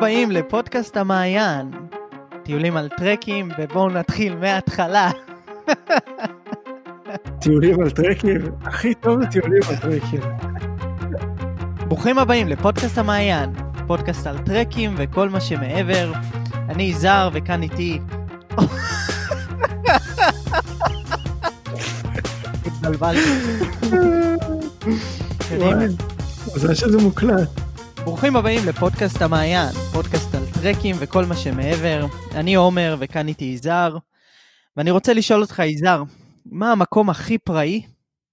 הבאים לפודקאסט המעיין. טיולים על טרקים, ובואו נתחיל מההתחלה. טיולים על טרקים? הכי טוב זה טיולים על טרקים. ברוכים הבאים לפודקאסט המעיין, פודקאסט על טרקים וכל מה שמעבר. אני יזהר וכאן איתי... התבלבלתי. קדימה. מזל שזה מוקלט. ברוכים הבאים לפודקאסט המעיין, פודקאסט על טרקים וכל מה שמעבר. אני עומר וכאן איתי יזהר, ואני רוצה לשאול אותך, יזהר, מה המקום הכי פראי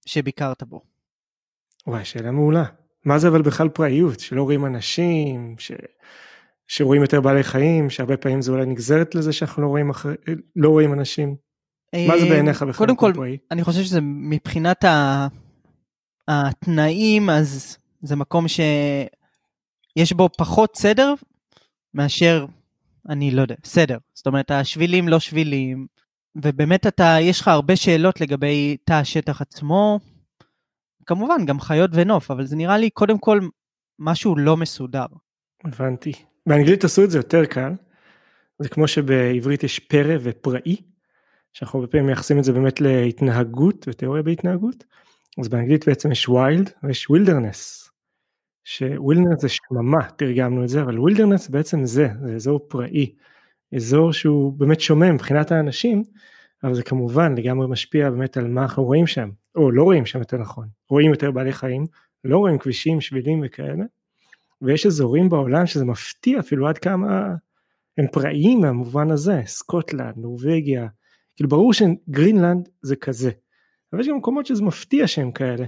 שביקרת בו? וואי, שאלה מעולה. מה זה אבל בכלל פראיות? שלא רואים אנשים, ש... שרואים יותר בעלי חיים, שהרבה פעמים זה אולי נגזרת לזה שאנחנו לא רואים, אחר... לא רואים אנשים. מה זה אה, בעיניך בכלל קודם כל, פראי? אני חושב שזה מבחינת ה... התנאים, אז זה מקום שיש בו פחות סדר מאשר, אני לא יודע, סדר. זאת אומרת, השבילים לא שבילים, ובאמת אתה, יש לך הרבה שאלות לגבי תא השטח עצמו, כמובן, גם חיות ונוף, אבל זה נראה לי קודם כל משהו לא מסודר. הבנתי. באנגלית עשו את זה יותר קל. זה כמו שבעברית יש פרא ופראי, שאנחנו הרבה פעמים מייחסים את זה באמת להתנהגות ותיאוריה בהתנהגות. אז באנגלית בעצם יש wild ויש wilderness. שווילדרנס זה שממה, תרגמנו את זה, אבל wilderness בעצם זה, זה אזור פראי. אזור שהוא באמת שומם מבחינת האנשים, אבל זה כמובן לגמרי משפיע באמת על מה אנחנו רואים שם, או לא רואים שם יותר נכון. רואים יותר בעלי חיים, לא רואים כבישים, שבילים וכאלה. ויש אזורים בעולם שזה מפתיע אפילו עד כמה הם פראיים מהמובן הזה, סקוטלנד, נורבגיה, כאילו ברור שגרינלנד זה כזה, אבל יש גם מקומות שזה מפתיע שהם כאלה.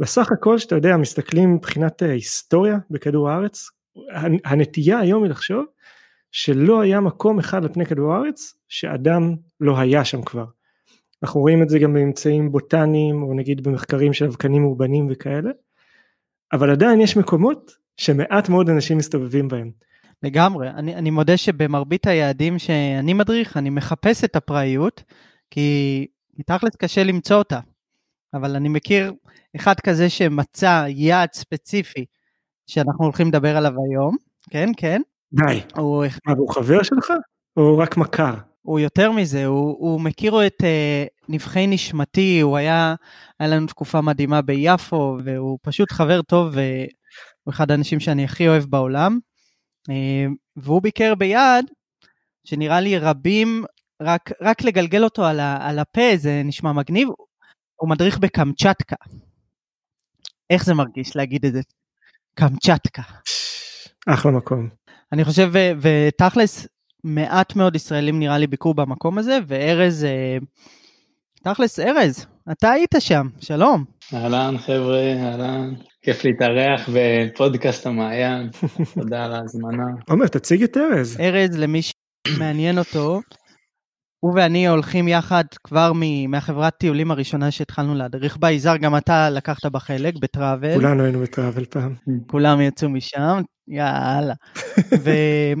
בסך הכל שאתה יודע מסתכלים מבחינת אה, היסטוריה בכדור הארץ, הנטייה היום היא לחשוב שלא היה מקום אחד על פני כדור הארץ שאדם לא היה שם כבר. אנחנו רואים את זה גם בממצאים בוטניים או נגיד במחקרים של אבקנים מאובנים וכאלה, אבל עדיין יש מקומות שמעט מאוד אנשים מסתובבים בהם. לגמרי. אני, אני מודה שבמרבית היעדים שאני מדריך, אני מחפש את הפראיות, כי תכלס קשה למצוא אותה. אבל אני מכיר אחד כזה שמצא יעד ספציפי שאנחנו הולכים לדבר עליו היום, כן, כן. די. הוא, מה, והוא חבר שלך? או רק מכר? הוא יותר מזה, הוא, הוא מכיר את uh, נבחי נשמתי, הוא היה, היה לנו תקופה מדהימה ביפו, והוא פשוט חבר טוב, והוא אחד האנשים שאני הכי אוהב בעולם. Uh, והוא ביקר ביעד, שנראה לי רבים, רק, רק לגלגל אותו על, ה, על הפה זה נשמע מגניב, הוא מדריך בקמצ'טקה. איך זה מרגיש להגיד את זה? קמצ'טקה. אחלה מקום. אני חושב, ותכלס, מעט מאוד ישראלים נראה לי ביקרו במקום הזה, וארז, אה, תכלס, ארז, אתה היית שם, שלום. אהלן חבר'ה, אהלן. כיף להתארח בפודקאסט המעיין, תודה על ההזמנה. עומר, תציג את ארז. ארז, למי שמעניין אותו, הוא ואני הולכים יחד כבר מ- מהחברת טיולים הראשונה שהתחלנו להדריך בה. יזהר, גם אתה לקחת בה חלק בטראבל. כולנו היינו בטראבל פעם. כולם יצאו משם, יאללה. ו-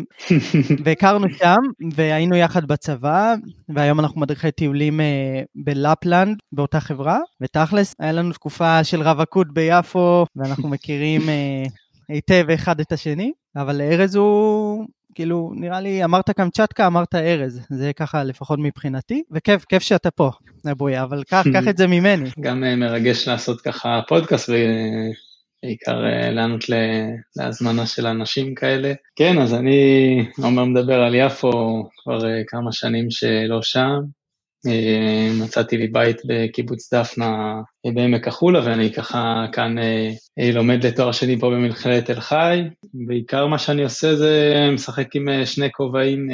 והכרנו שם, והיינו יחד בצבא, והיום אנחנו מדריכי טיולים אה, בלפלנד, באותה חברה, ותכלס, היה לנו תקופה של רווקות ביפו, ואנחנו מכירים אה, היטב אחד את השני, אבל ארז הוא... כאילו, נראה לי, אמרת קמצ'טקה, אמרת ארז, זה ככה לפחות מבחינתי, וכיף, כיף שאתה פה, אבויה, אבל קח, קח את זה ממני. גם אה, מרגש לעשות ככה פודקאסט ובעיקר אה, לענות ל- להזמנה של אנשים כאלה. כן, אז אני, עומר מדבר על יפו כבר אה, כמה שנים שלא שם. אה, מצאתי לי בית בקיבוץ דפנה אה, בעמק החולה ואני ככה כאן אה, לומד לתואר שני פה במכללת תל חי. בעיקר מה שאני עושה זה משחק עם שני כובעים,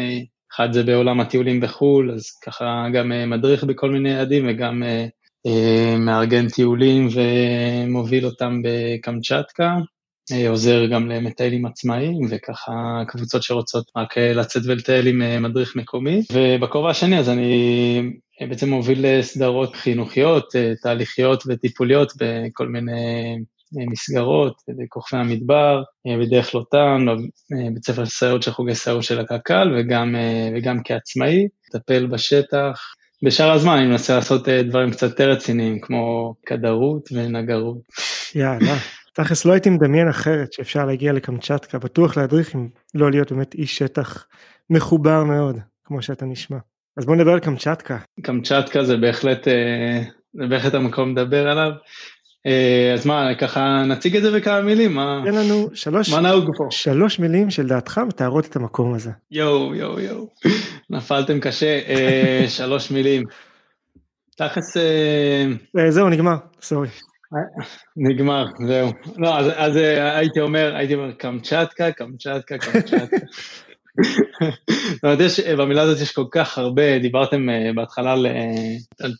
אחד זה בעולם הטיולים בחו"ל, אז ככה גם מדריך בכל מיני יעדים וגם מארגן טיולים ומוביל אותם בקמצ'טקה. עוזר גם למטיילים עצמאיים וככה קבוצות שרוצות רק לצאת ולטייל עם מדריך מקומי. ובכובע השני אז אני בעצם מוביל אה, סדרות חינוכיות, אה, תהליכיות וטיפוליות בכל מיני אה, מסגרות, בכוכבי המדבר, אה, בדרך לוטן, אה, בית ספר סייעות של חוגי סייעות של הקק"ל וגם, אה, וגם כעצמאי, מטפל בשטח. בשאר הזמן אני מנסה לעשות אה, דברים קצת יותר רציניים כמו כדרות ונגרות. יאללה. תכלס לא הייתי מדמיין אחרת שאפשר להגיע לקמצ'טקה, בטוח להדריך אם לא להיות באמת איש שטח מחובר מאוד, כמו שאתה נשמע. אז בוא נדבר על קמצ'טקה. קמצ'טקה זה בהחלט, אה, זה בהחלט המקום לדבר עליו. אה, אז מה, ככה נציג את זה בכמה מילים? מה, תן לנו שלוש, מה נהוג פה? שלוש מילים שלדעתך מתארות את המקום הזה. יואו, יואו, יואו. נפלתם קשה. אה, שלוש מילים. תכלס... זהו, נגמר, סורי. נגמר, זהו. לא, אז, אז הייתי אומר, הייתי אומר קמצ'טקה, קמצ'טקה, קמצ'טקה. זאת אומרת, יש, במילה הזאת יש כל כך הרבה, דיברתם אה, בהתחלה על, אה, על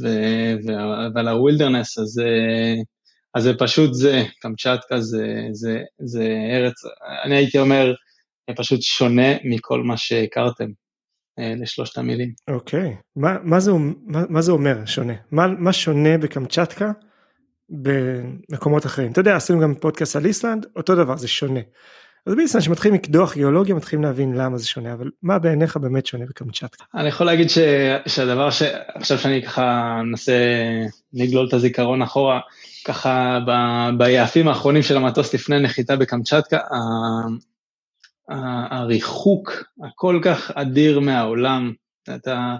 ו- ועל ה wilderness, אז, אה, אז זה פשוט זה, קמצ'טקה זה, זה, זה ארץ, אני הייתי אומר, פשוט שונה מכל מה שהכרתם לשלושת המילים. אוקיי, מה, מה, זה, מה, מה זה אומר שונה? מה, מה שונה בקמצ'טקה במקומות אחרים? אתה יודע, עשינו גם פודקאסט על איסלנד, אותו דבר, זה שונה. אז באיסלנד שמתחילים לקדוח גיאולוגיה מתחילים להבין למה זה שונה, אבל מה בעיניך באמת שונה בקמצ'טקה? אני יכול להגיד ש, שהדבר ש... עכשיו שאני ככה מנסה לגלול את הזיכרון אחורה, ככה ב, ביעפים האחרונים של המטוס לפני נחיתה בקמצ'טקה, הריחוק הכל כך אדיר מהעולם, אתה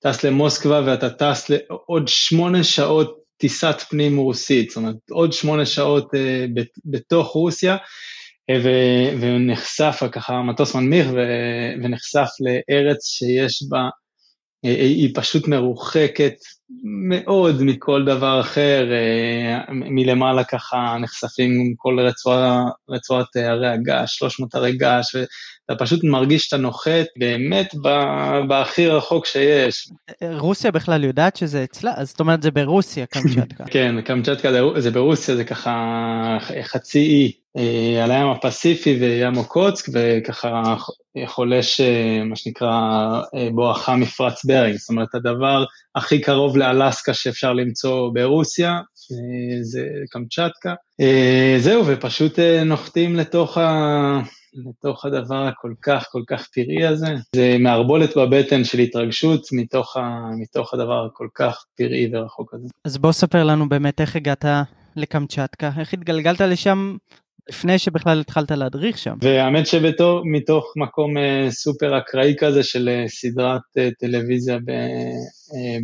טס למוסקבה ואתה טס לעוד שמונה שעות טיסת פנים רוסית, זאת אומרת עוד שמונה שעות uh, בתוך רוסיה, uh, ונחשף, ככה המטוס מנמיך ונחשף לארץ שיש בה, uh, היא פשוט מרוחקת מאוד מכל דבר אחר, מלמעלה ככה נחשפים כל רצועה, רצועת הרי הגעש, 300 הרי געש, ואתה פשוט מרגיש שאתה נוחת באמת בהכי רחוק שיש. רוסיה בכלל יודעת שזה אצלה? אז זאת אומרת זה ברוסיה, קמצ'טקה. כן, קמצ'טקה זה ברוסיה, זה ככה חצי אי על הים הפסיפי וים אוקוצק, וככה חולש מה שנקרא בואכה מפרץ ברינג, זאת אומרת הדבר הכי קרוב לאלסקה שאפשר למצוא ברוסיה, זה קמצ'טקה. זהו, ופשוט נוחתים לתוך, ה... לתוך הדבר הכל כך כל כך פראי הזה. זה מערבולת בבטן של התרגשות מתוך, ה... מתוך הדבר הכל כך פראי ורחוק הזה. אז בוא ספר לנו באמת איך הגעת לקמצ'טקה, איך התגלגלת לשם לפני שבכלל התחלת להדריך שם. והאמת שמתוך מקום סופר אקראי כזה של סדרת טלוויזיה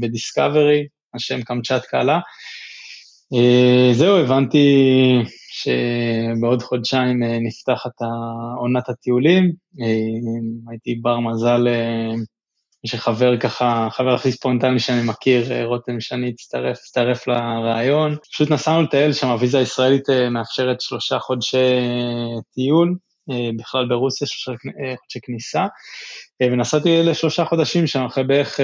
בדיסקאברי, השם קמצ'טקה עלה. זהו, הבנתי שבעוד חודשיים נפתחת עונת הטיולים, הייתי בר מזל, יש חבר ככה, חבר הכי ספונטני שאני מכיר, רותם שני, הצטרף, הצטרף לרעיון. פשוט נסענו לטייל שם, הוויזה הישראלית מאפשרת שלושה חודשי טיול, בכלל ברוסיה, שלושה חודשי כניסה, ונסעתי לשלושה חודשים שם, אחרי בערך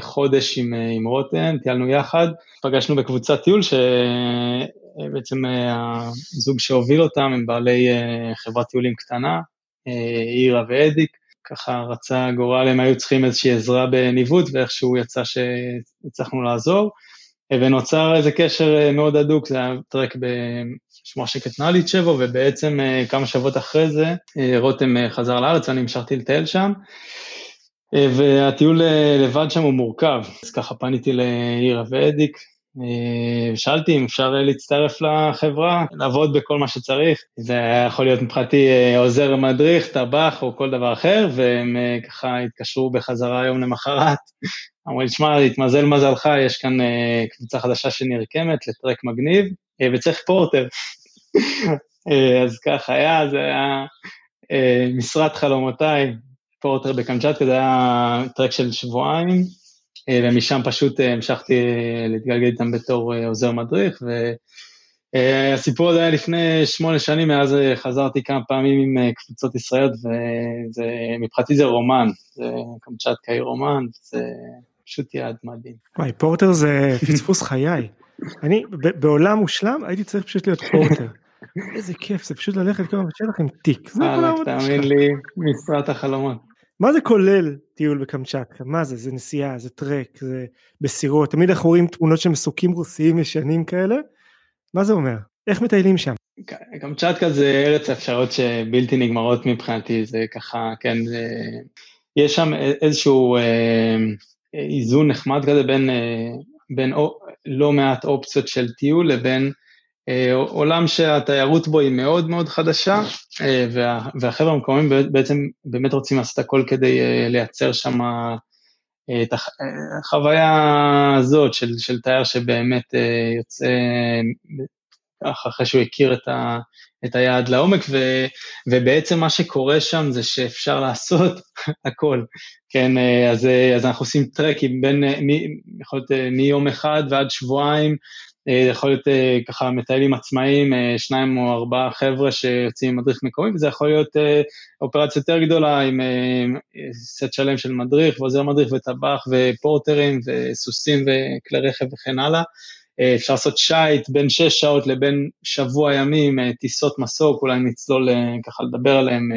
חודש עם, עם רותם, טיילנו יחד, פגשנו בקבוצת טיול שבעצם הזוג שהוביל אותם הם בעלי חברת טיולים קטנה, אירה ואדיק, ככה רצה גורל, הם היו צריכים איזושהי עזרה בניווט ואיכשהו יצא שהצלחנו לעזור, ונוצר איזה קשר מאוד הדוק, זה היה טרק בשמו שקט נאליצ'בו, ובעצם כמה שבועות אחרי זה רותם חזר לארץ ואני המשכתי לטייל שם. והטיול לבד שם הוא מורכב, אז ככה פניתי לעירה ואדיק, ושאלתי אם אפשר להצטרף לחברה, לעבוד בכל מה שצריך, זה יכול להיות מבחינתי עוזר מדריך, טבח או כל דבר אחר, והם ככה התקשרו בחזרה יום למחרת, אמרו לי, שמע, התמזל מזלך, יש כאן קבוצה חדשה שנרקמת לטרק מגניב, וצריך פורטר. אז ככה היה, זה היה משרת חלומותיי, פורטר בקמצ'טקה, זה היה טרק של שבועיים, ומשם פשוט המשכתי להתגלגל איתם בתור עוזר מדריך, והסיפור הזה היה לפני שמונה שנים, מאז חזרתי כמה פעמים עם קבוצות ישראליות, ומבחינתי זה רומן, זה קמצ'טקה היא רומן, זה פשוט יעד מדהים. וואי, פורטר זה פספוס חיי. אני בעולם מושלם הייתי צריך פשוט להיות פורטר. איזה כיף, זה פשוט ללכת כל הזמן בשטח עם תיק. תאמין לי, משרת החלומות. מה זה כולל טיול בקמצ'טקה? מה זה? זה נסיעה, זה טרק, זה בסירות, תמיד אנחנו רואים תמונות של מסוקים רוסיים ישנים כאלה, מה זה אומר? איך מטיילים שם? קמצ'טקה זה ארץ האפשרות שבלתי נגמרות מבחינתי, זה ככה, כן, זה... יש שם איזשהו אה, איזון נחמד כזה בין, אה, בין לא מעט אופציות של טיול לבין עולם שהתיירות בו היא מאוד מאוד חדשה, והחבר'ה המקומיים בעצם באמת רוצים לעשות הכל כדי לייצר שם את החוויה הזאת של, של תייר שבאמת יוצא אחרי שהוא הכיר את, ה, את היעד לעומק, ו, ובעצם מה שקורה שם זה שאפשר לעשות הכל, כן, אז, אז אנחנו עושים טרקים בין, יכול להיות מיום אחד ועד שבועיים, יכול להיות ככה מטיילים עצמאיים, שניים או ארבעה חבר'ה שיוצאים עם מדריך מקומי, וזה יכול להיות אופרציה יותר גדולה עם סט שלם של מדריך ועוזר מדריך וטבח ופורטרים וסוסים וכלי רכב וכן הלאה. אה, אפשר לעשות שייט בין שש שעות לבין שבוע ימים, אה, טיסות מסוק, אולי נצלול אה, ככה לדבר עליהם,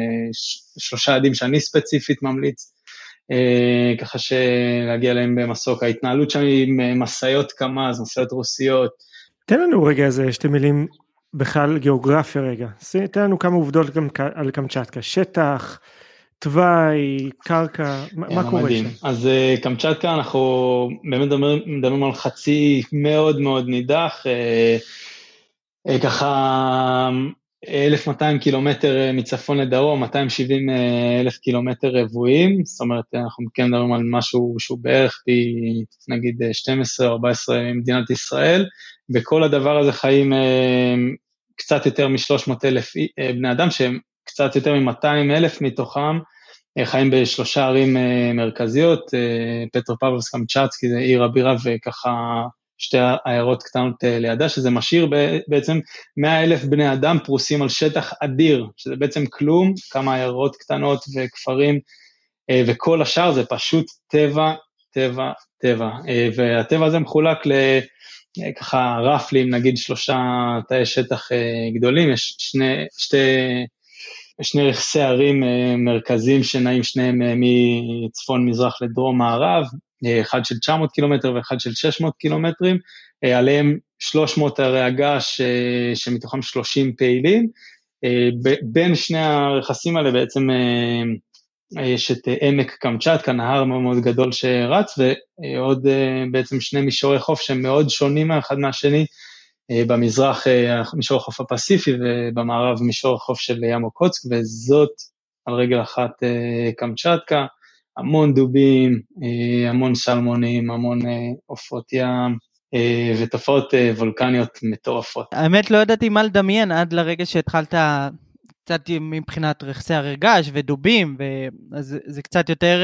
שלושה יעדים שאני ספציפית ממליץ, ככה שלהגיע אליהם במסוק. ההתנהלות שם היא עם משאיות קמ"ז, משאיות רוסיות. תן לנו רגע איזה שתי מילים בכלל גיאוגרפיה רגע, תן לנו כמה עובדות על קמצ'טקה, שטח, תוואי, קרקע, מה קורה שם? אז אה, קמצ'טקה אנחנו באמת מדברים על חצי מאוד מאוד נידח, אה, אה, ככה 1,200 קילומטר מצפון לדרום, 270 אלף קילומטר רבועים, זאת אומרת אנחנו כן מדברים על משהו שהוא בערך פי נגיד 12 או 14 ממדינת ישראל, וכל הדבר הזה חיים קצת יותר מ-300 אלף בני אדם שהם קצת יותר מ-200 אלף מתוכם אה, חיים בשלושה ערים אה, מרכזיות, אה, פטרופבלס קמצ'צקי זה עיר הבירה וככה שתי עיירות קטנות לידה, שזה משאיר בעצם 100 אלף בני אדם פרוסים על שטח אדיר, שזה בעצם כלום, כמה עיירות קטנות וכפרים, וכל השאר זה פשוט טבע, טבע, טבע. והטבע הזה מחולק ל... ככה רפלים, נגיד שלושה תאי שטח גדולים, יש שני, שתי שני רכסי ערים אה, מרכזיים שנעים שניהם אה, מצפון-מזרח לדרום-מערב, אה, אחד של 900 קילומטר ואחד של 600 קילומטרים, עליהם 300 ערי הגעש שמתוכם 30 פעילים. בין שני הרכסים האלה בעצם יש את עמק קמצ'טקה, נהר מאוד מאוד גדול שרץ, ועוד בעצם שני מישורי חוף שהם מאוד שונים האחד מהשני, אה, במזרח אה, מישור החוף הפסיפי ובמערב מישור החוף של ים אוקוצק, וזאת על רגל אחת אה, קמצ'טקה, המון דובים, המון סלמונים, המון עופות ים. ותופעות וולקניות מטורפות. האמת לא ידעתי מה לדמיין עד לרגע שהתחלת קצת מבחינת רכסי הר געש ודובים, אז זה קצת יותר,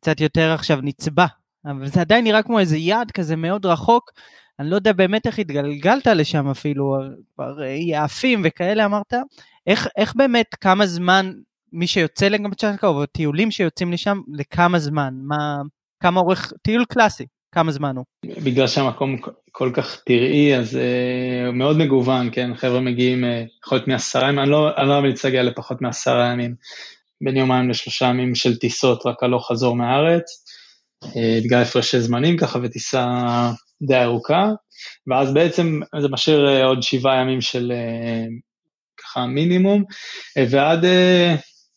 קצת יותר עכשיו נצבע, אבל זה עדיין נראה כמו איזה יעד כזה מאוד רחוק, אני לא יודע באמת איך התגלגלת לשם אפילו, כבר יעפים וכאלה אמרת, איך, איך באמת, כמה זמן מי שיוצא לגמצ'נקה או טיולים שיוצאים לשם, לכמה זמן, מה, כמה אורך, טיול קלאסי, כמה זמן הוא? בגלל שהמקום כל כך פראי, אז uh, מאוד מגוון, כן, חבר'ה מגיעים, uh, יכול להיות מעשרה ימים, אני לא, אני לא ממליץ להגיע לפחות מעשרה ימים, בין יומיים לשלושה ימים של טיסות, רק הלוך חזור מהארץ, uh, בגלל הפרשי זמנים ככה וטיסה די ארוכה, ואז בעצם זה משאיר אה, עוד שבעה ימים של אה, ככה מינימום, אה, ועד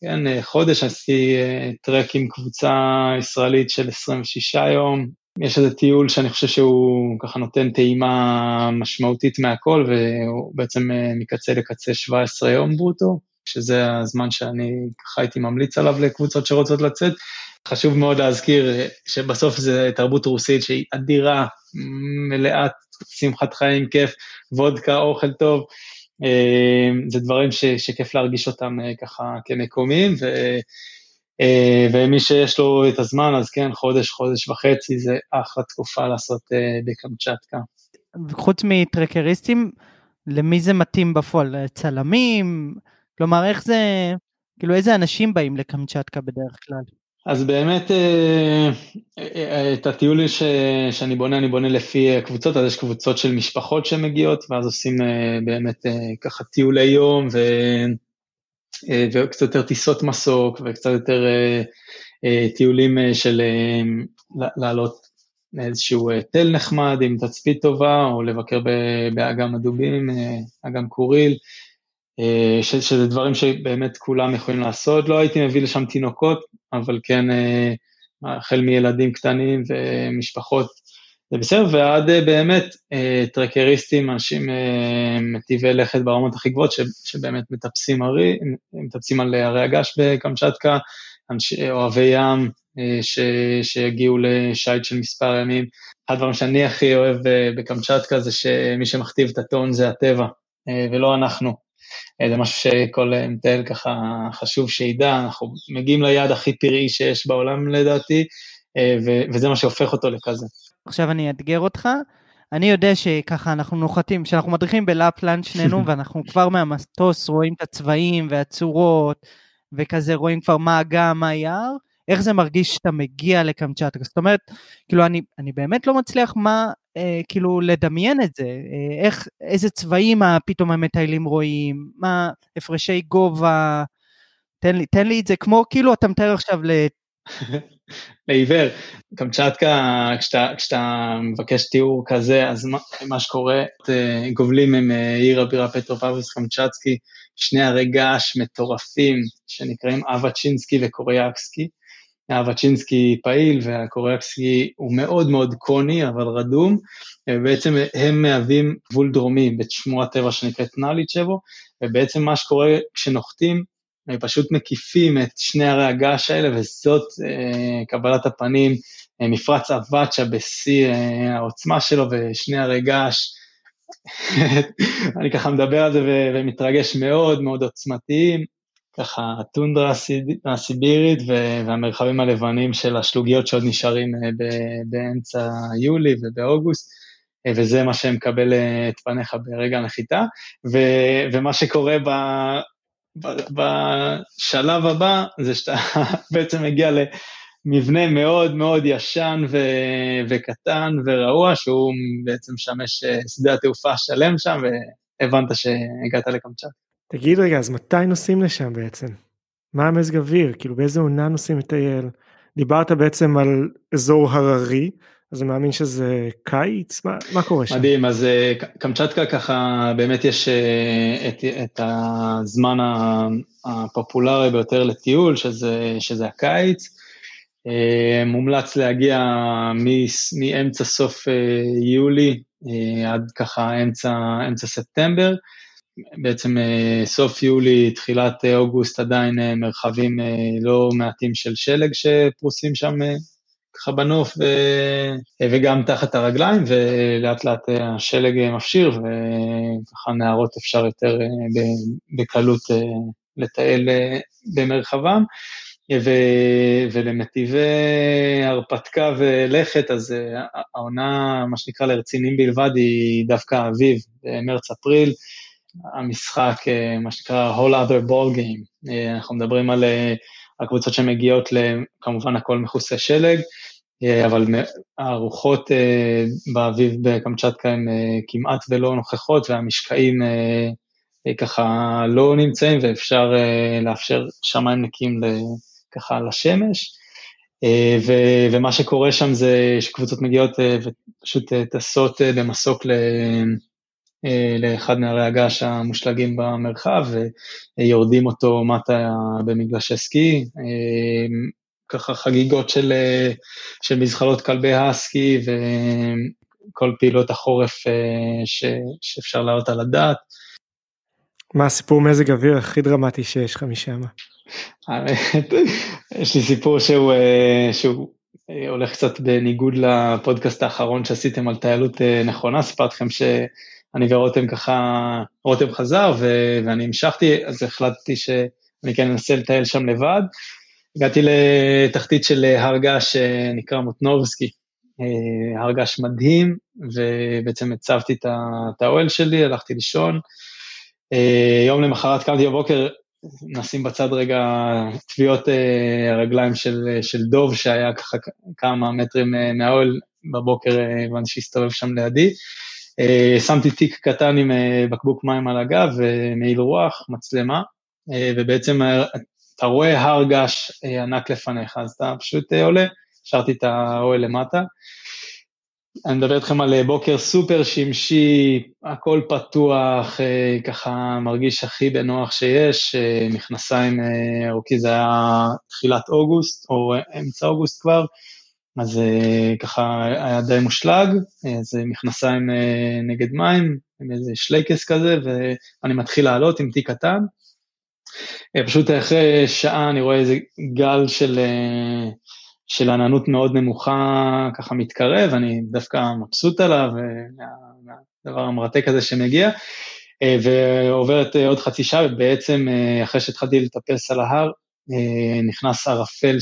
כן, חודש עשיתי טרק עם קבוצה ישראלית של 26 יום. יש איזה טיול שאני חושב שהוא ככה נותן טעימה משמעותית מהכל, והוא בעצם מקצה לקצה 17 יום ברוטו, שזה הזמן שאני ככה הייתי ממליץ עליו לקבוצות שרוצות לצאת. חשוב מאוד להזכיר שבסוף זה תרבות רוסית שהיא אדירה, מלאת שמחת חיים, כיף, וודקה, אוכל טוב. אה, זה דברים ש, שכיף להרגיש אותם אה, ככה כמקומיים, ו, אה, ומי שיש לו את הזמן, אז כן, חודש, חודש וחצי, זה אחלה תקופה לעשות בקמצ'טקה. חוץ מטרקריסטים, למי זה מתאים בפועל? צלמים? כלומר, איך זה, כאילו איזה אנשים באים לקמצ'טקה בדרך כלל? אז באמת אה, אה, את הטיול ש, שאני בונה, אני בונה לפי קבוצות, אז יש קבוצות של משפחות שמגיעות, ואז עושים אה, באמת ככה טיולי יום, ו, וקצת יותר טיסות מסוק, וקצת יותר טיולים של לעלות לאיזשהו תל נחמד עם תצפית טובה, או לבקר באגם הדובים, אגם קוריל. אה, ש, שזה דברים שבאמת כולם יכולים לעשות. לא הייתי מביא לשם תינוקות, אבל כן, אה, החל מילדים קטנים ומשפחות זה בסדר, ועד באמת טרקריסטים, אנשים מטיבי לכת ברמות הכי גבוהות, שבאמת מטפסים, הרי, מטפסים על הרי הגעש בקמצ'טקה, אוהבי ים ש, שיגיעו לשייט של מספר ימים. אחד הדברים שאני הכי אוהב בקמצ'טקה זה שמי שמכתיב את הטון זה הטבע, ולא אנחנו. זה משהו שכל מטייל ככה חשוב שידע, אנחנו מגיעים ליעד הכי פראי שיש בעולם לדעתי, וזה מה שהופך אותו לכזה. עכשיו אני אאתגר אותך, אני יודע שככה אנחנו נוחתים, כשאנחנו מדריכים בלפלנד שנינו, ואנחנו כבר מהמטוס רואים את הצבעים והצורות, וכזה רואים כבר מה אגם, מה יער, איך זה מרגיש שאתה מגיע לקמצ'טקה? זאת אומרת, כאילו אני, אני באמת לא מצליח מה, אה, כאילו לדמיין את זה, אה, איך, איזה צבעים פתאום המטיילים רואים, מה, הפרשי גובה, תן לי, תן לי את זה כמו כאילו אתה מתאר עכשיו ל... לעיוור. קמצ'טקה, כשאתה, כשאתה מבקש תיאור כזה, אז מה, מה שקורה, אה, גובלים עם עיר הבירה פטרופבוס קמצ'טסקי, שני הרי געש מטורפים שנקראים אבצ'ינסקי וקוריאקסקי. האבצ'ינסקי פעיל והקוריאקסקי הוא מאוד מאוד קוני, אבל רדום, ובעצם הם מהווים גבול דרומי בשמורת טבע שנקראת נאליצ'בו, ובעצם מה שקורה כשנוחתים, פשוט מקיפים את שני הרי הגעש האלה, וזאת אה, קבלת הפנים, אה, מפרץ אבצ'ה בשיא אה, העוצמה שלו, ושני הרי געש. אני ככה מדבר על זה ומתרגש מאוד מאוד עוצמתיים, ככה הטונדרה הסיבירית והמרחבים הלבנים של השלוגיות שעוד נשארים באמצע יולי ובאוגוסט. וזה מה שמקבל את פניך ברגע הנחיתה, ומה שקורה בשלב הבא זה שאתה בעצם מגיע למבנה מאוד מאוד ישן ו- וקטן ורעוע, שהוא בעצם משמש אה, שדה התעופה שלם שם, והבנת שהגעת לקמצ'אט. תגיד רגע, אז מתי נוסעים לשם בעצם? מה המזג אוויר? כאילו באיזה עונה נוסעים לטייל? דיברת בעצם על אזור הררי, אז אני מאמין שזה קיץ? מה, מה קורה שם? מדהים, אז אה, קמצ'טקה ככה, באמת יש אה, את, את הזמן הפופולרי ביותר לטיול, שזה, שזה הקיץ. אה, מומלץ להגיע מאמצע סוף יולי עד ככה אמצע, אמצע ספטמבר. בעצם סוף יולי, תחילת אוגוסט עדיין מרחבים לא מעטים של שלג שפרוסים שם ככה בנוף ו... וגם תחת הרגליים, ולאט לאט השלג מפשיר, וככה נערות אפשר יותר אה, בקלות אה, לטייל אה, במרחבם. ו... ולמטיבי הרפתקה ולכת, אז העונה, מה שנקרא לרצינים בלבד, היא דווקא אביב, במרץ-אפריל. המשחק, מה שנקרא whole other ball game. אנחנו מדברים על הקבוצות שמגיעות, כמובן הכל מכוסה שלג, אה, אבל הרוחות אה, באביב בקמצ'טקה הן אה, כמעט ולא נוכחות, והמשקעים ככה לא נמצאים, ואפשר לאפשר שמיים נקיים ככה לשמש. ו, ומה שקורה שם זה שקבוצות מגיעות ופשוט טסות במסוק ל, לאחד מהרי הגעש המושלגים במרחב, ויורדים אותו מטה במגלשי סקי. ככה חגיגות של, אה, של מזחלות כלבי הסקי וכל פעילות החורף אה, ש, שאפשר לעלות על הדעת. מה הסיפור מזג אוויר הכי דרמטי שיש לך משם? האמת, יש לי סיפור שהוא, אה, שהוא הולך קצת בניגוד לפודקאסט האחרון שעשיתם על טיילות נכונה, סיפרתי לכם שאני ורותם ככה, רותם חזר ו, ואני המשכתי, אז החלטתי שאני כן אנסה לטייל שם לבד. הגעתי לתחתית של הר געש שנקרא מוטנובסקי, אה, הר געש מדהים, ובעצם הצבתי את האוהל שלי, הלכתי לישון. אה, יום למחרת קמתי בבוקר, נשים בצד רגע טביעות אה, הרגליים של, של דוב, שהיה ככה כמה מטרים מהאוהל, בבוקר הבנתי שהסתובב שם לידי. שמתי תיק קטן עם בקבוק מים על הגב, מעיל רוח, מצלמה, ובעצם אתה רואה הר געש אה, ענק לפניך, אז אתה פשוט אה, עולה, השארתי את האוהל למטה. אני מדבר איתכם על אה, בוקר סופר שמשי, הכל פתוח, ככה מרגיש הכי בנוח שיש, מכנסיים ארוכי זה היה תחילת אוגוסט, או אמצע אוגוסט כבר, אז ככה היה די מושלג, זה מכנסיים נגד מים, עם איזה שלייקס כזה, ואני מתחיל לעלות עם תיק קטן. פשוט אחרי שעה אני רואה איזה גל של, של עננות מאוד נמוכה ככה מתקרב, אני דווקא מבסוט עליו, מהדבר המרתק הזה שמגיע, ועוברת עוד חצי שעה, ובעצם אחרי שהתחלתי לטפס על ההר, נכנס ערפל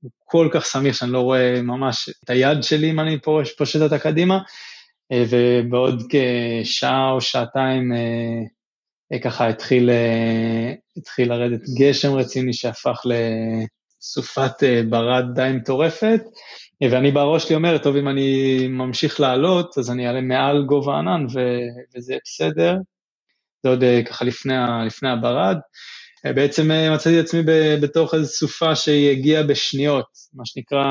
שהוא כל כך סמיך שאני לא רואה ממש את היד שלי אם אני פושט אותה קדימה, ובעוד כשעה או שעתיים ככה התחיל, התחיל לרדת גשם רציני שהפך לסופת ברד די מטורפת, ואני בראש שלי אומר, טוב, אם אני ממשיך לעלות, אז אני אעלה מעל גובה הענן וזה בסדר. זה עוד ככה לפני, לפני הברד. בעצם מצאתי את עצמי בתוך איזו סופה שהיא הגיעה בשניות, מה שנקרא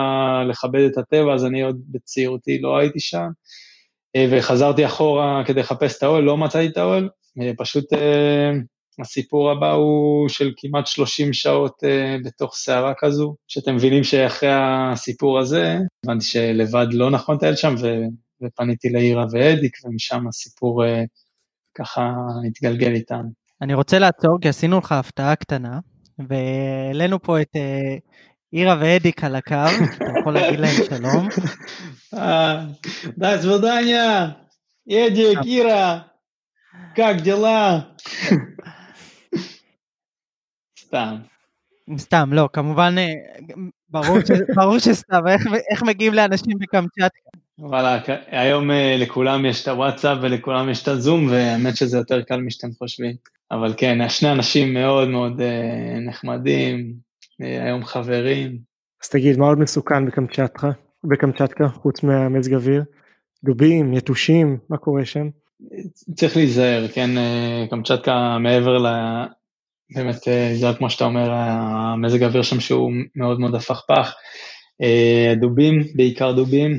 לכבד את הטבע, אז אני עוד בצעירותי לא הייתי שם, וחזרתי אחורה כדי לחפש את האוהל, לא מצאתי את האוהל, פשוט הסיפור הבא הוא של כמעט 30 שעות בתוך סערה כזו, שאתם מבינים שאחרי הסיפור הזה, הבנתי שלבד לא נכון לטייל שם, ופניתי לעירה ואדיק, ומשם הסיפור ככה התגלגל איתנו. אני רוצה לעצור כי עשינו לך הפתעה קטנה, והעלינו פה את אירה ואדיק על הקו, אתה יכול להגיד להם שלום. Да, свидания, Эдик, Ира, как дела? סתם. סתם, לא, כמובן, ברור שסתם, איך מגיעים לאנשים בקמצ'טקה? וואלה, היום לכולם יש את הוואטסאפ ולכולם יש את הזום, והאמת שזה יותר קל משאתם חושבים. אבל כן, שני אנשים מאוד מאוד נחמדים, היום חברים. אז תגיד, מה עוד מסוכן בקמצ'טקה, בקמצ'טקה, חוץ מהמזג אוויר? דובים, יתושים, מה קורה שם? צריך להיזהר, כן, קמצ'טקה מעבר ל... באמת, זה כמו שאתה אומר, המזג האוויר שם שהוא מאוד מאוד הפכפך. דובים, בעיקר דובים,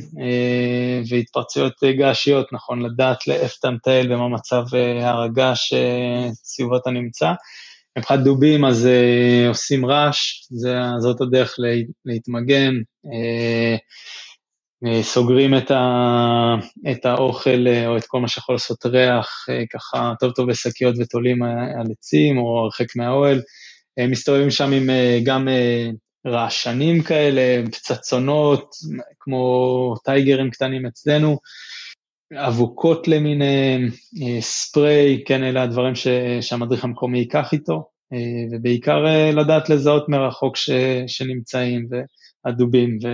והתפרצויות געשיות, נכון לדעת לאיפה אתה מטייל ומה מצב הר הגעש סביבו אתה נמצא. מבחינת דובים אז עושים רעש, זאת הדרך להתמגן, סוגרים את, את האוכל או את כל מה שיכול לעשות ריח, ככה טוב טוב בשקיות ותולים על עצים או הרחק מהאוהל. מסתובבים שם עם גם רעשנים כאלה, פצצונות, כמו טייגרים קטנים אצלנו, אבוקות למיניהם, ספרי, כן, אלה הדברים ש, שהמדריך המקומי ייקח איתו, ובעיקר לדעת לזהות מרחוק ש, שנמצאים, והדובים, ו,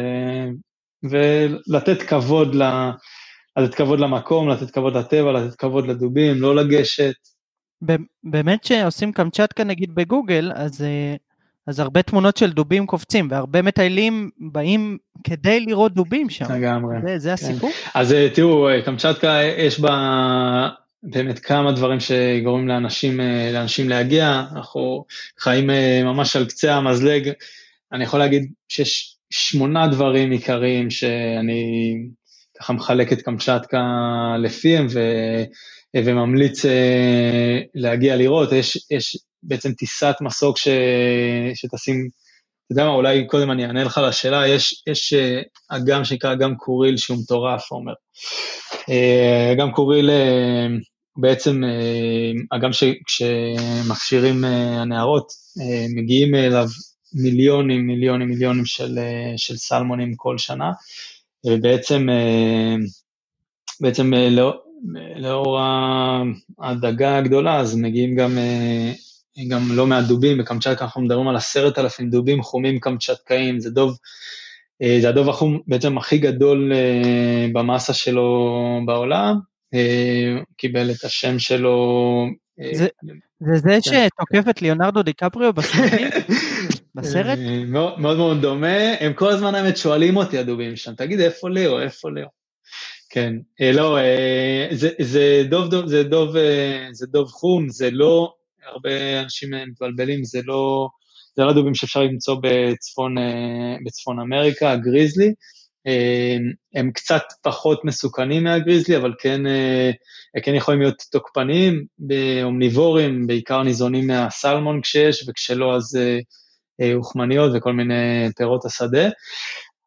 ולתת כבוד, ל, לתת כבוד למקום, לתת כבוד לטבע, לתת כבוד לדובים, לא לגשת. באמת שעושים קמצ'טקה נגיד בגוגל, אז אז הרבה תמונות של דובים קופצים, והרבה מטיילים באים כדי לראות דובים שם. לגמרי. זה, זה כן. הסיפור? אז תראו, קמצ'טקה יש בה באמת כמה דברים שגורמים לאנשים, לאנשים להגיע, אנחנו חיים ממש על קצה המזלג, אני יכול להגיד שיש שמונה דברים עיקריים שאני ככה מחלק את קמצ'טקה לפיהם, ו... וממליץ להגיע לראות, יש, יש בעצם טיסת מסוק ש... שתשים, אתה יודע מה, אולי קודם אני אענה לך לשאלה, יש, יש אגם שנקרא אגם קוריל שהוא מטורף, עומר. אגם קוריל בעצם, אגם שכשמכשירים הנערות, מגיעים אליו מיליונים, מיליונים, מיליונים של, של סלמונים כל שנה, ובעצם בעצם לא, לאור הדגה הגדולה, אז מגיעים גם, גם לא מעט דובים, בקמצ'טקה אנחנו מדברים על עשרת אלפים דובים חומים קמצ'טקאים, זה דוב, זה הדוב החום בעצם הכי גדול במסה שלו בעולם, קיבל את השם שלו. זה זה, כן. שתוקף את ליאונרדו דיקפריו בסרטים? בסרט? מאוד מאוד דומה, הם כל הזמן האמת שואלים אותי הדובים שם, תגיד איפה ליאו, איפה ליאו? כן, לא, זה, זה, דוב, זה, דוב, זה דוב חום, זה לא, הרבה אנשים מתבלבלים, זה לא, זה לא דובים שאפשר למצוא בצפון, בצפון אמריקה, הגריזלי, הם קצת פחות מסוכנים מהגריזלי, אבל כן, כן יכולים להיות תוקפניים, אומניבורים, בעיקר ניזונים מהסלמון כשיש, וכשלא אז אוכמניות וכל מיני פירות השדה.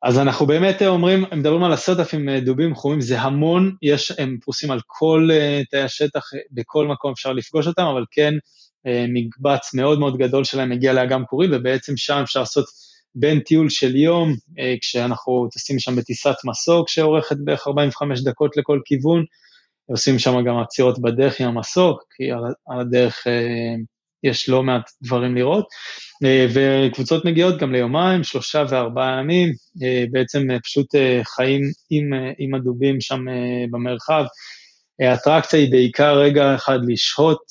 אז אנחנו באמת אומרים, מדברים על עשרת אלפים דובים חומים, זה המון, יש, הם פרוסים על כל תאי השטח, בכל מקום אפשר לפגוש אותם, אבל כן, מקבץ מאוד מאוד גדול שלהם מגיע לאגם קורי, ובעצם שם אפשר לעשות בין טיול של יום, כשאנחנו טסים שם בטיסת מסוק שאורכת בערך 45 דקות לכל כיוון, עושים שם גם עצירות בדרך עם המסוק, כי על הדרך יש לא מעט דברים לראות, וקבוצות מגיעות גם ליומיים, שלושה וארבעה ימים, בעצם פשוט חיים עם, עם הדובים שם במרחב. האטרקציה היא בעיקר רגע אחד לשהות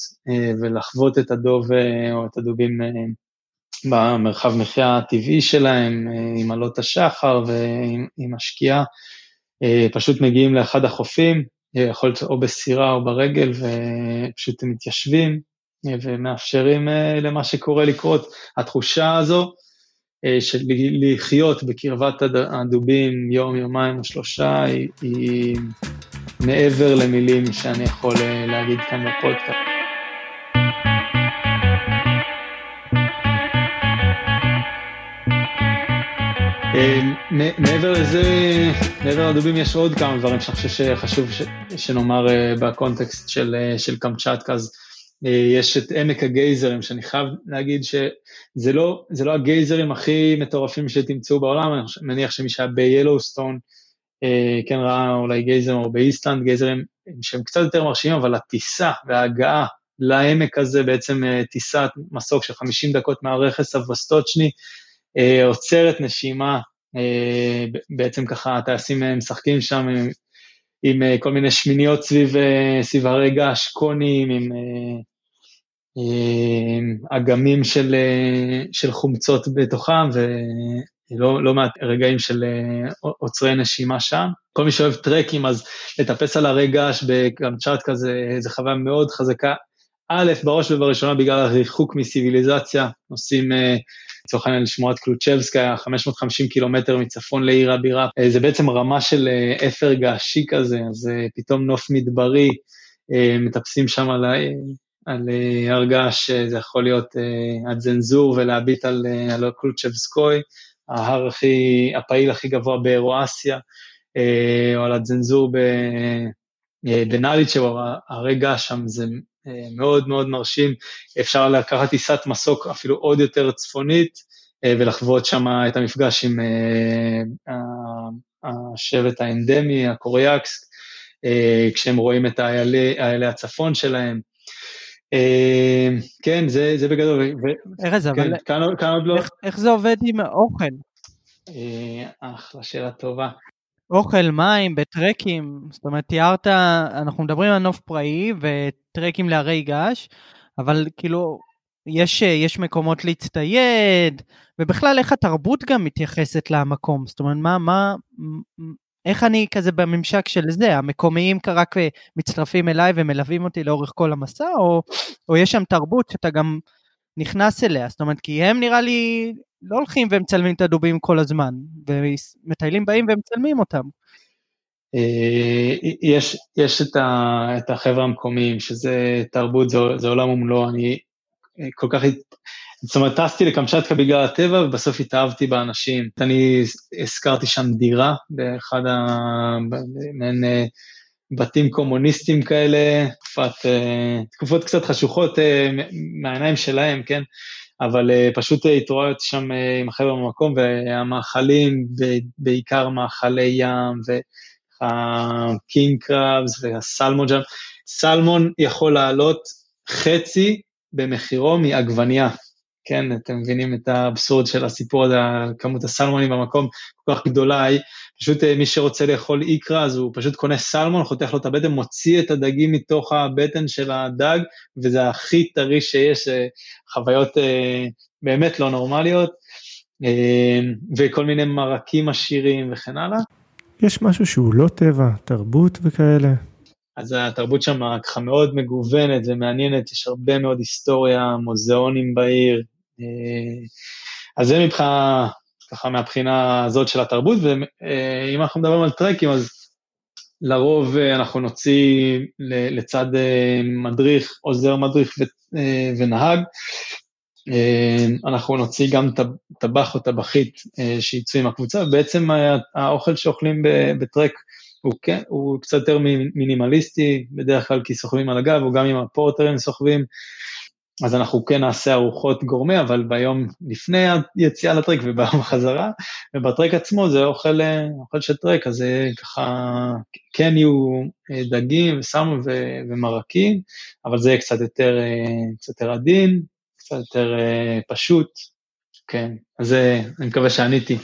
ולחוות את הדוב או את הדובים במרחב מחיה הטבעי שלהם, עם עלות השחר ועם השקיעה. פשוט מגיעים לאחד החופים, יכול להיות או בסירה או ברגל, ופשוט מתיישבים ומאפשרים למה שקורה לקרות. התחושה הזו של לחיות בקרבת הדובים יום, יומיים או שלושה, היא, היא מעבר למילים שאני יכול להגיד כאן בפודקאסט. מעבר לזה, מעבר לדובים יש עוד כמה דברים שאני חושב שחשוב שנאמר בקונטקסט של, של קמצ'טקה, אז יש את עמק הגייזרים, שאני חייב להגיד שזה לא, לא הגייזרים הכי מטורפים שתמצאו בעולם, אני מניח שמי שהיה ביילוסטון, כן ראה אולי גייזרים, או באיסטלנד, גייזרים שהם קצת יותר מרשימים, אבל הטיסה וההגעה לעמק הזה, בעצם טיסת מסוק של 50 דקות מהרכס הווסטוצ'ני, עוצרת נשימה, בעצם ככה הטייסים משחקים שם עם, עם כל מיני שמיניות סביב, סביב הרי געש, קונים, עם אגמים של, של חומצות בתוכם, ולא לא מעט רגעים של עוצרי נשימה שם. כל מי שאוהב טרקים, אז לטפס על הרי געש בקמצ'טקה זה, זה חוויה מאוד חזקה. א', בראש ובראשונה בגלל הריחוק מסיביליזציה, נוסעים לצורך העניין לשמוע את קלוצ'בסקה, 550 קילומטר מצפון לעיר הבירה, זה בעצם רמה של אפר געשי כזה, אז פתאום נוף מדברי, מטפסים שם על, על הר געש, זה יכול להיות הצנזור ולהביט על, על קלוצ'בסקוי, ההר הכי, הפעיל הכי גבוה באירואסיה, או על הצנזור בנאליצ'ה, הרי געש שם זה מאוד מאוד מרשים, אפשר לקחת טיסת מסוק אפילו עוד יותר צפונית ולחוות שם את המפגש עם השבט האנדמי, הקוריאקס, כשהם רואים את איילי הצפון שלהם. כן, זה, זה בגדול. ארז, כן, אבל כאן, כאן לא... איך, איך זה עובד עם אוכל? אחלה שאלה טובה. אוכל, מים, בטרקים, זאת אומרת, תיארת, אנחנו מדברים על נוף פראי וטרקים להרי געש, אבל כאילו, יש, יש מקומות להצטייד, ובכלל איך התרבות גם מתייחסת למקום, זאת אומרת, מה, מה, איך אני כזה בממשק של זה, המקומיים רק מצטרפים אליי ומלווים אותי לאורך כל המסע, או, או יש שם תרבות שאתה גם נכנס אליה, זאת אומרת, כי הם נראה לי לא הולכים ומצלמים את הדובים כל הזמן, ומטיילים באים ומצלמים אותם. אה, יש, יש את, ה, את החבר'ה המקומיים, שזה תרבות, זה, זה עולם ומלואו, אני כל כך, זאת אומרת, טסתי לקמצ'טקה בגלל הטבע, ובסוף התאהבתי באנשים. אני הזכרתי שם דירה באחד ה... מעין אה, בתים קומוניסטיים כאלה, תקופת, אה, תקופות קצת חשוכות מהעיניים שלהם, כן? אבל uh, פשוט התעוררתי שם עם החבר'ה במקום, והמאכלים, בעיקר מאכלי ים, והקינג קראבס והסלמון שם, סלמון יכול לעלות חצי במחירו מעגבנייה, כן, אתם מבינים את האבסורד של הסיפור הזה, כמות הסלמונים במקום כל כך גדולה היא, פשוט אה, מי שרוצה לאכול איקרה, אז הוא פשוט קונה סלמון, חותך לו את הבטן, מוציא את הדגים מתוך הבטן של הדג, וזה הכי טרי שיש, אה, חוויות אה, באמת לא נורמליות, וכל מיני מרקים עשירים וכן הלאה. יש משהו שהוא לא טבע, תרבות וכאלה. אז התרבות שם ככה מאוד מגוונת ומעניינת, יש הרבה מאוד היסטוריה, מוזיאונים בעיר. אז זה מבחינה ככה מהבחינה הזאת של התרבות, ואם אנחנו מדברים על טרקים, אז לרוב אה, אנחנו נוציא לצד אה, מדריך, עוזר מדריך אה, ונהג, אנחנו נוציא גם טבח או טבחית שיצאו עם הקבוצה, ובעצם האוכל שאוכלים בטרק הוא, כן, הוא קצת יותר מינימליסטי, בדרך כלל כי סוחבים על הגב, או גם עם הפורטרים סוחבים, אז אנחנו כן נעשה ארוחות גורמה, אבל ביום לפני היציאה לטרק ובחזרה, ובטרק עצמו זה אוכל, אוכל של טרק, אז זה ככה, כן יהיו אה, דגים וסלמון ומרקים, אבל זה יהיה קצת יותר, אה, קצת יותר עדין, קצת יותר אה, פשוט, כן, אז אני מקווה שעניתי.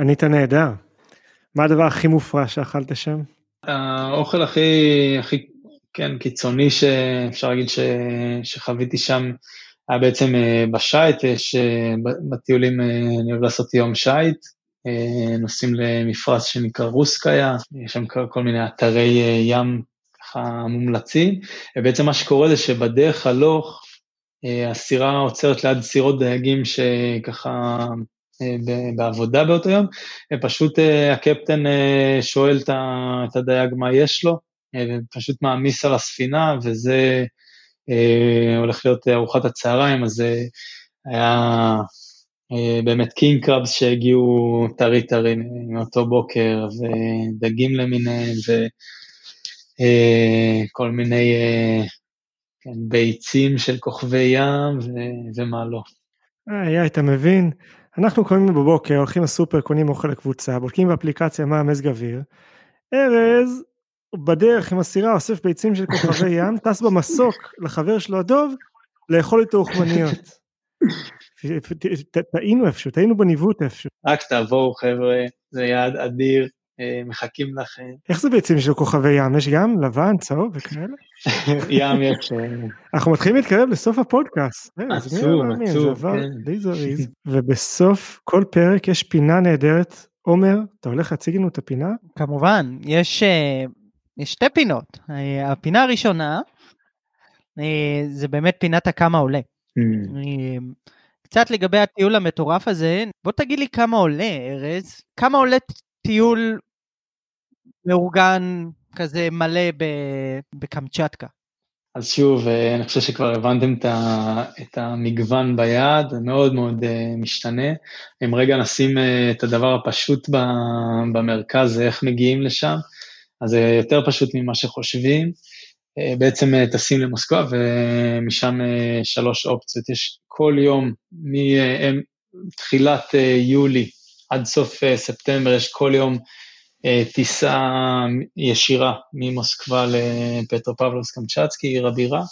ענית נהדר. מה הדבר הכי מופרע שאכלת שם? האוכל הכי, הכי כן, קיצוני שאפשר להגיד ש, שחוויתי שם היה בעצם אה, בשייט, יש אה, בטיולים, אה, אני אוהב לעשות יום שייט, נוסעים למפרץ שנקרא רוסקיה, יש שם כל מיני אתרי ים ככה מומלצים, ובעצם מה שקורה זה שבדרך הלוך, הסירה עוצרת ליד סירות דייגים שככה בעבודה באותו יום, ופשוט הקפטן שואל את הדייג מה יש לו, ופשוט מעמיס על הספינה, וזה אה, הולך להיות ארוחת הצהריים, אז זה היה אה, באמת king crabs שהגיעו טרי טרי מאותו בוקר, ודגים למיניהם, וכל אה, מיני אה, כן, ביצים של כוכבי ים, ו, ומה לא. איי, אתה מבין? אנחנו קונים בבוקר, הולכים לסופר, קונים אוכל לקבוצה, בודקים באפליקציה מה המזג אוויר. ארז בדרך עם הסירה אוסף ביצים של כוכבי ים, טס במסוק לחבר שלו הדוב, לאכול איתו אוכמניות. טעינו איפשהו, טעינו בניווט איפשהו. רק תבואו חבר'ה, זה יעד אדיר, אה, מחכים לכם. איך זה ביצים של כוכבי ים? יש גם לבן, צהוב וכאלה? ים יש. אה. אנחנו מתחילים להתקרב לסוף הפודקאסט. אה, עצוב, עצוב. כן. די זריז. ובסוף כל פרק יש פינה נהדרת. עומר, אתה הולך להציג לנו את הפינה? כמובן, יש יש שתי פינות. אה, הפינה הראשונה אה, זה באמת פינת הכמה עולה. Mm. אה, קצת לגבי הטיול המטורף הזה, בוא תגיד לי כמה עולה, ארז. כמה עולה טיול מאורגן כזה מלא בקמצ'טקה? אז שוב, אני חושב שכבר הבנתם את המגוון ביעד, זה מאוד מאוד משתנה. אם רגע נשים את הדבר הפשוט במרכז, זה איך מגיעים לשם. אז זה יותר פשוט ממה שחושבים. אה, בעצם אה, טסים למוסקבה ומשם אה, שלוש אופציות. יש כל יום מתחילת יולי עד סוף ספטמבר, יש כל יום טיסה ישירה ממוסקבה לפטרופבלוס קמצ'צקי, עיר הבירה.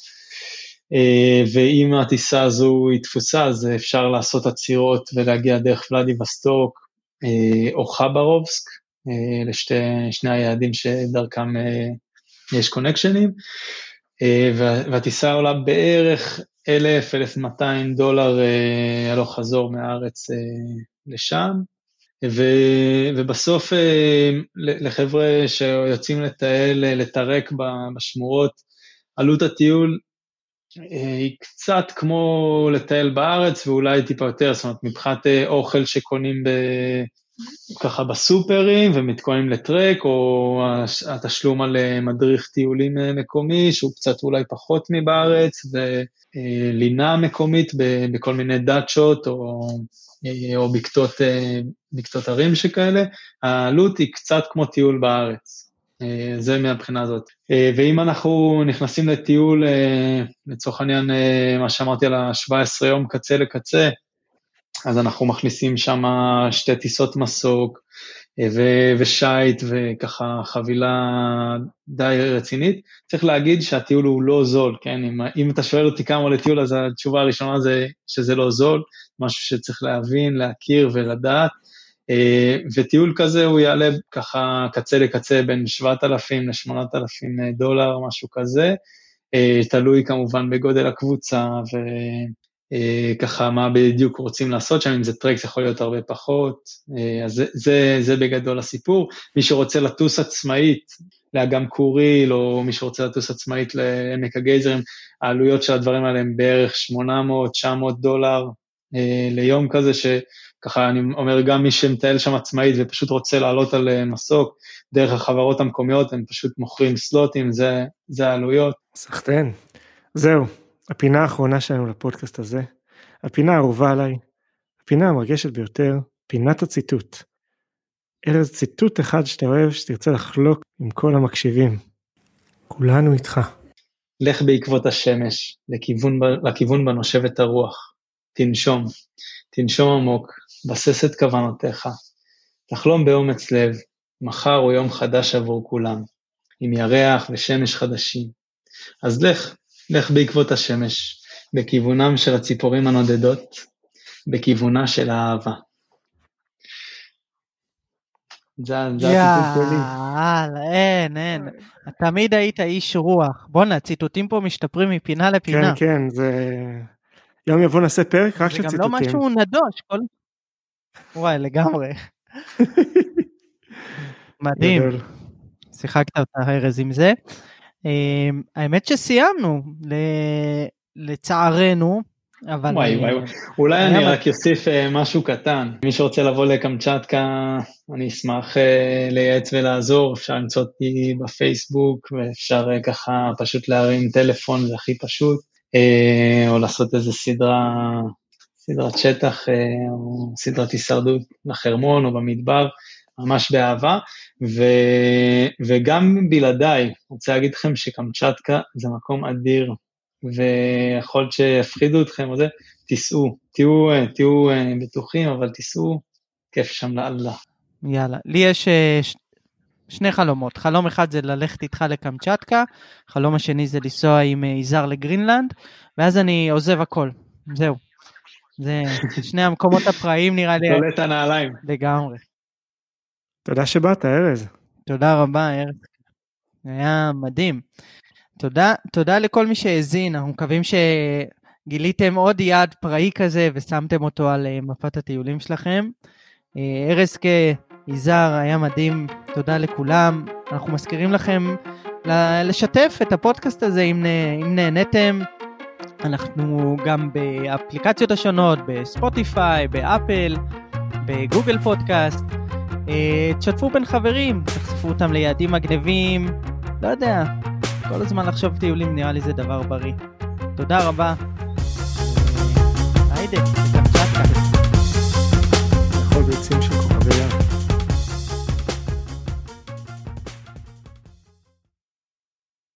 ואם הטיסה הזו היא תפוסה, אז אפשר לעשות עצירות ולהגיע דרך ולדיווסטוק או חברובסק, אה, לשני היעדים שדרכם אה, יש קונקשנים, אה, והטיסה עולה בערך 1,000-1,200 דולר הלוך חזור מהארץ לשם, ו, ובסוף לחבר'ה שיוצאים לטייל, לטרק בשמורות, עלות הטיול היא קצת כמו לטייל בארץ ואולי טיפה יותר, זאת אומרת מבחינת אוכל שקונים ב... ככה בסופרים ומתכוננים לטרק, או התשלום על אה, מדריך טיולים אה, מקומי, שהוא קצת אולי פחות מבארץ, ולינה מקומית בכל מיני דאצ'ות או, אה, או בקתות, בקתות ערים שכאלה, העלות היא קצת כמו טיול בארץ. זה מהבחינה הזאת. ואם אנחנו נכנסים לטיול, לצורך העניין, מה שאמרתי על ה-17 יום קצה לקצה, אז אנחנו מכניסים שם שתי טיסות מסוק אה, ו- ושייט וככה חבילה די רצינית. צריך להגיד שהטיול הוא לא זול, כן? אם, אם אתה שואל אותי כמה עולה טיול, אז התשובה הראשונה זה שזה לא זול, משהו שצריך להבין, להכיר ולדעת. אה, וטיול כזה הוא יעלה ככה קצה לקצה בין 7,000 ל-8,000 דולר, משהו כזה. אה, תלוי כמובן בגודל הקבוצה ו... אה, ככה מה בדיוק רוצים לעשות שם, אם זה טרק זה יכול להיות הרבה פחות, אה, אז זה, זה, זה בגדול הסיפור. מי שרוצה לטוס עצמאית לאגם קוריל, או מי שרוצה לטוס עצמאית לעמק הגייזרים, העלויות של הדברים האלה הם בערך 800-900 דולר אה, ליום כזה, שככה אני אומר, גם מי שמטייל שם עצמאית ופשוט רוצה לעלות על מסוק, דרך החברות המקומיות, הם פשוט מוכרים סלוטים, זה, זה העלויות. סחטיין. זהו, הפינה האחרונה שלנו לפודקאסט הזה. הפינה האהובה עליי, הפינה המרגשת ביותר, פינת הציטוט. ארז ציטוט אחד שאתה אוהב שתרצה לחלוק עם כל המקשיבים. כולנו איתך. לך בעקבות השמש, לכיוון, לכיוון בה נושבת הרוח. תנשום, תנשום עמוק, בסס את כוונותיך. תחלום באומץ לב, מחר הוא יום חדש עבור כולם, עם ירח ושמש חדשים. אז לך, לך בעקבות השמש, בכיוונם של הציפורים הנודדות, בכיוונה של האהבה. זה הציטוט שלי. יאללה, אין, אין. תמיד היית איש רוח. בואנה, הציטוטים פה משתפרים מפינה לפינה. כן, כן, זה... יום יבוא נעשה פרק רק של ציטוטים. זה גם לא משהו נדוש, כל... וואי, לגמרי. מדהים. שיחקת אותה ארז עם זה. אמ, האמת שסיימנו, לצערנו, אבל... וואי וואי, וואי. אולי אני רק אוסיף אה, משהו קטן. מי שרוצה לבוא לקמצ'טקה, אני אשמח אה, לייעץ ולעזור, אפשר למצוא אותי בפייסבוק, ואפשר אה, ככה פשוט להרים טלפון, זה הכי פשוט, או לעשות איזה סדרה, סדרת שטח, או סדרת הישרדות לחרמון או במדבר, ממש באהבה. ו, וגם בלעדיי, רוצה להגיד לכם שקמצ'טקה זה מקום אדיר, ויכול להיות שיפחידו אתכם או זה, תיסעו, תהיו, אה, תהיו אה, בטוחים, אבל תיסעו, כיף שם לאללה. יאללה, לי יש אה, ש... שני חלומות, חלום אחד זה ללכת איתך לקמצ'טקה, חלום השני זה לנסוע עם יזהר לגרינלנד, ואז אני עוזב הכל, זהו. זה שני המקומות הפראיים נראה לי. תולה את הנעליים. לגמרי. תודה שבאת, ארז. תודה רבה, ארז. היה מדהים. תודה, תודה לכל מי שהאזין, אנחנו מקווים שגיליתם עוד יעד פראי כזה ושמתם אותו על אה, מפת הטיולים שלכם. אה, ארז כיזהר היה מדהים, תודה לכולם. אנחנו מזכירים לכם לשתף את הפודקאסט הזה אם, אם נהניתם. אנחנו גם באפליקציות השונות, בספוטיפיי, באפל, בגוגל פודקאסט. אה, תשתפו בין חברים, תחשפו אותם ליעדים מגניבים, לא יודע, כל הזמן לחשוב טיולים נראה לי זה דבר בריא. תודה רבה. היידה, תקפצ'קה. לאכול ביצים של כוכבי ים.